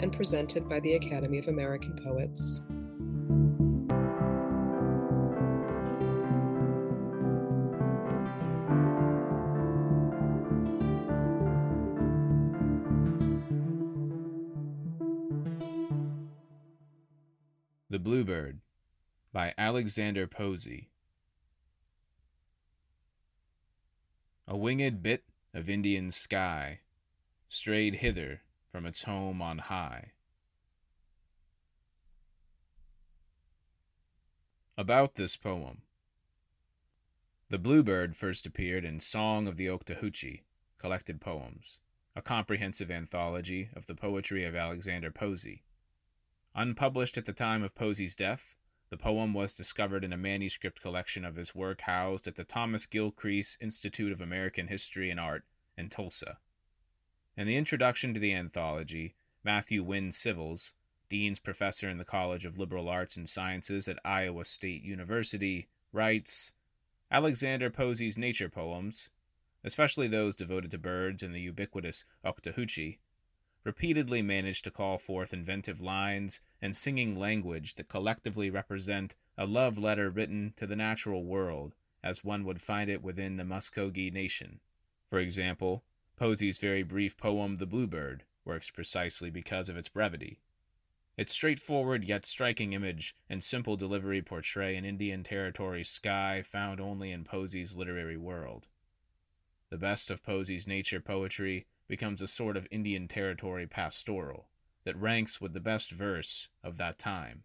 and presented by the Academy of American Poets. The Bluebird by Alexander Posey. A winged bit of Indian sky strayed hither from its home on high. About this poem The Bluebird first appeared in Song of the Oktahutche, Collected Poems, a comprehensive anthology of the poetry of Alexander Posey. Unpublished at the time of Posey's death, the poem was discovered in a manuscript collection of his work housed at the Thomas Gilcrease Institute of American History and Art in Tulsa. In the introduction to the anthology, Matthew Wynn Sivils, Dean's Professor in the College of Liberal Arts and Sciences at Iowa State University, writes Alexander Posey's nature poems, especially those devoted to birds and the ubiquitous Oktahutche, repeatedly manage to call forth inventive lines and singing language that collectively represent a love letter written to the natural world as one would find it within the Muskogee Nation. For example, Posey's very brief poem, The Bluebird, works precisely because of its brevity. Its straightforward yet striking image and simple delivery portray an Indian Territory sky found only in Posey's literary world. The best of Posey's nature poetry becomes a sort of Indian Territory pastoral that ranks with the best verse of that time.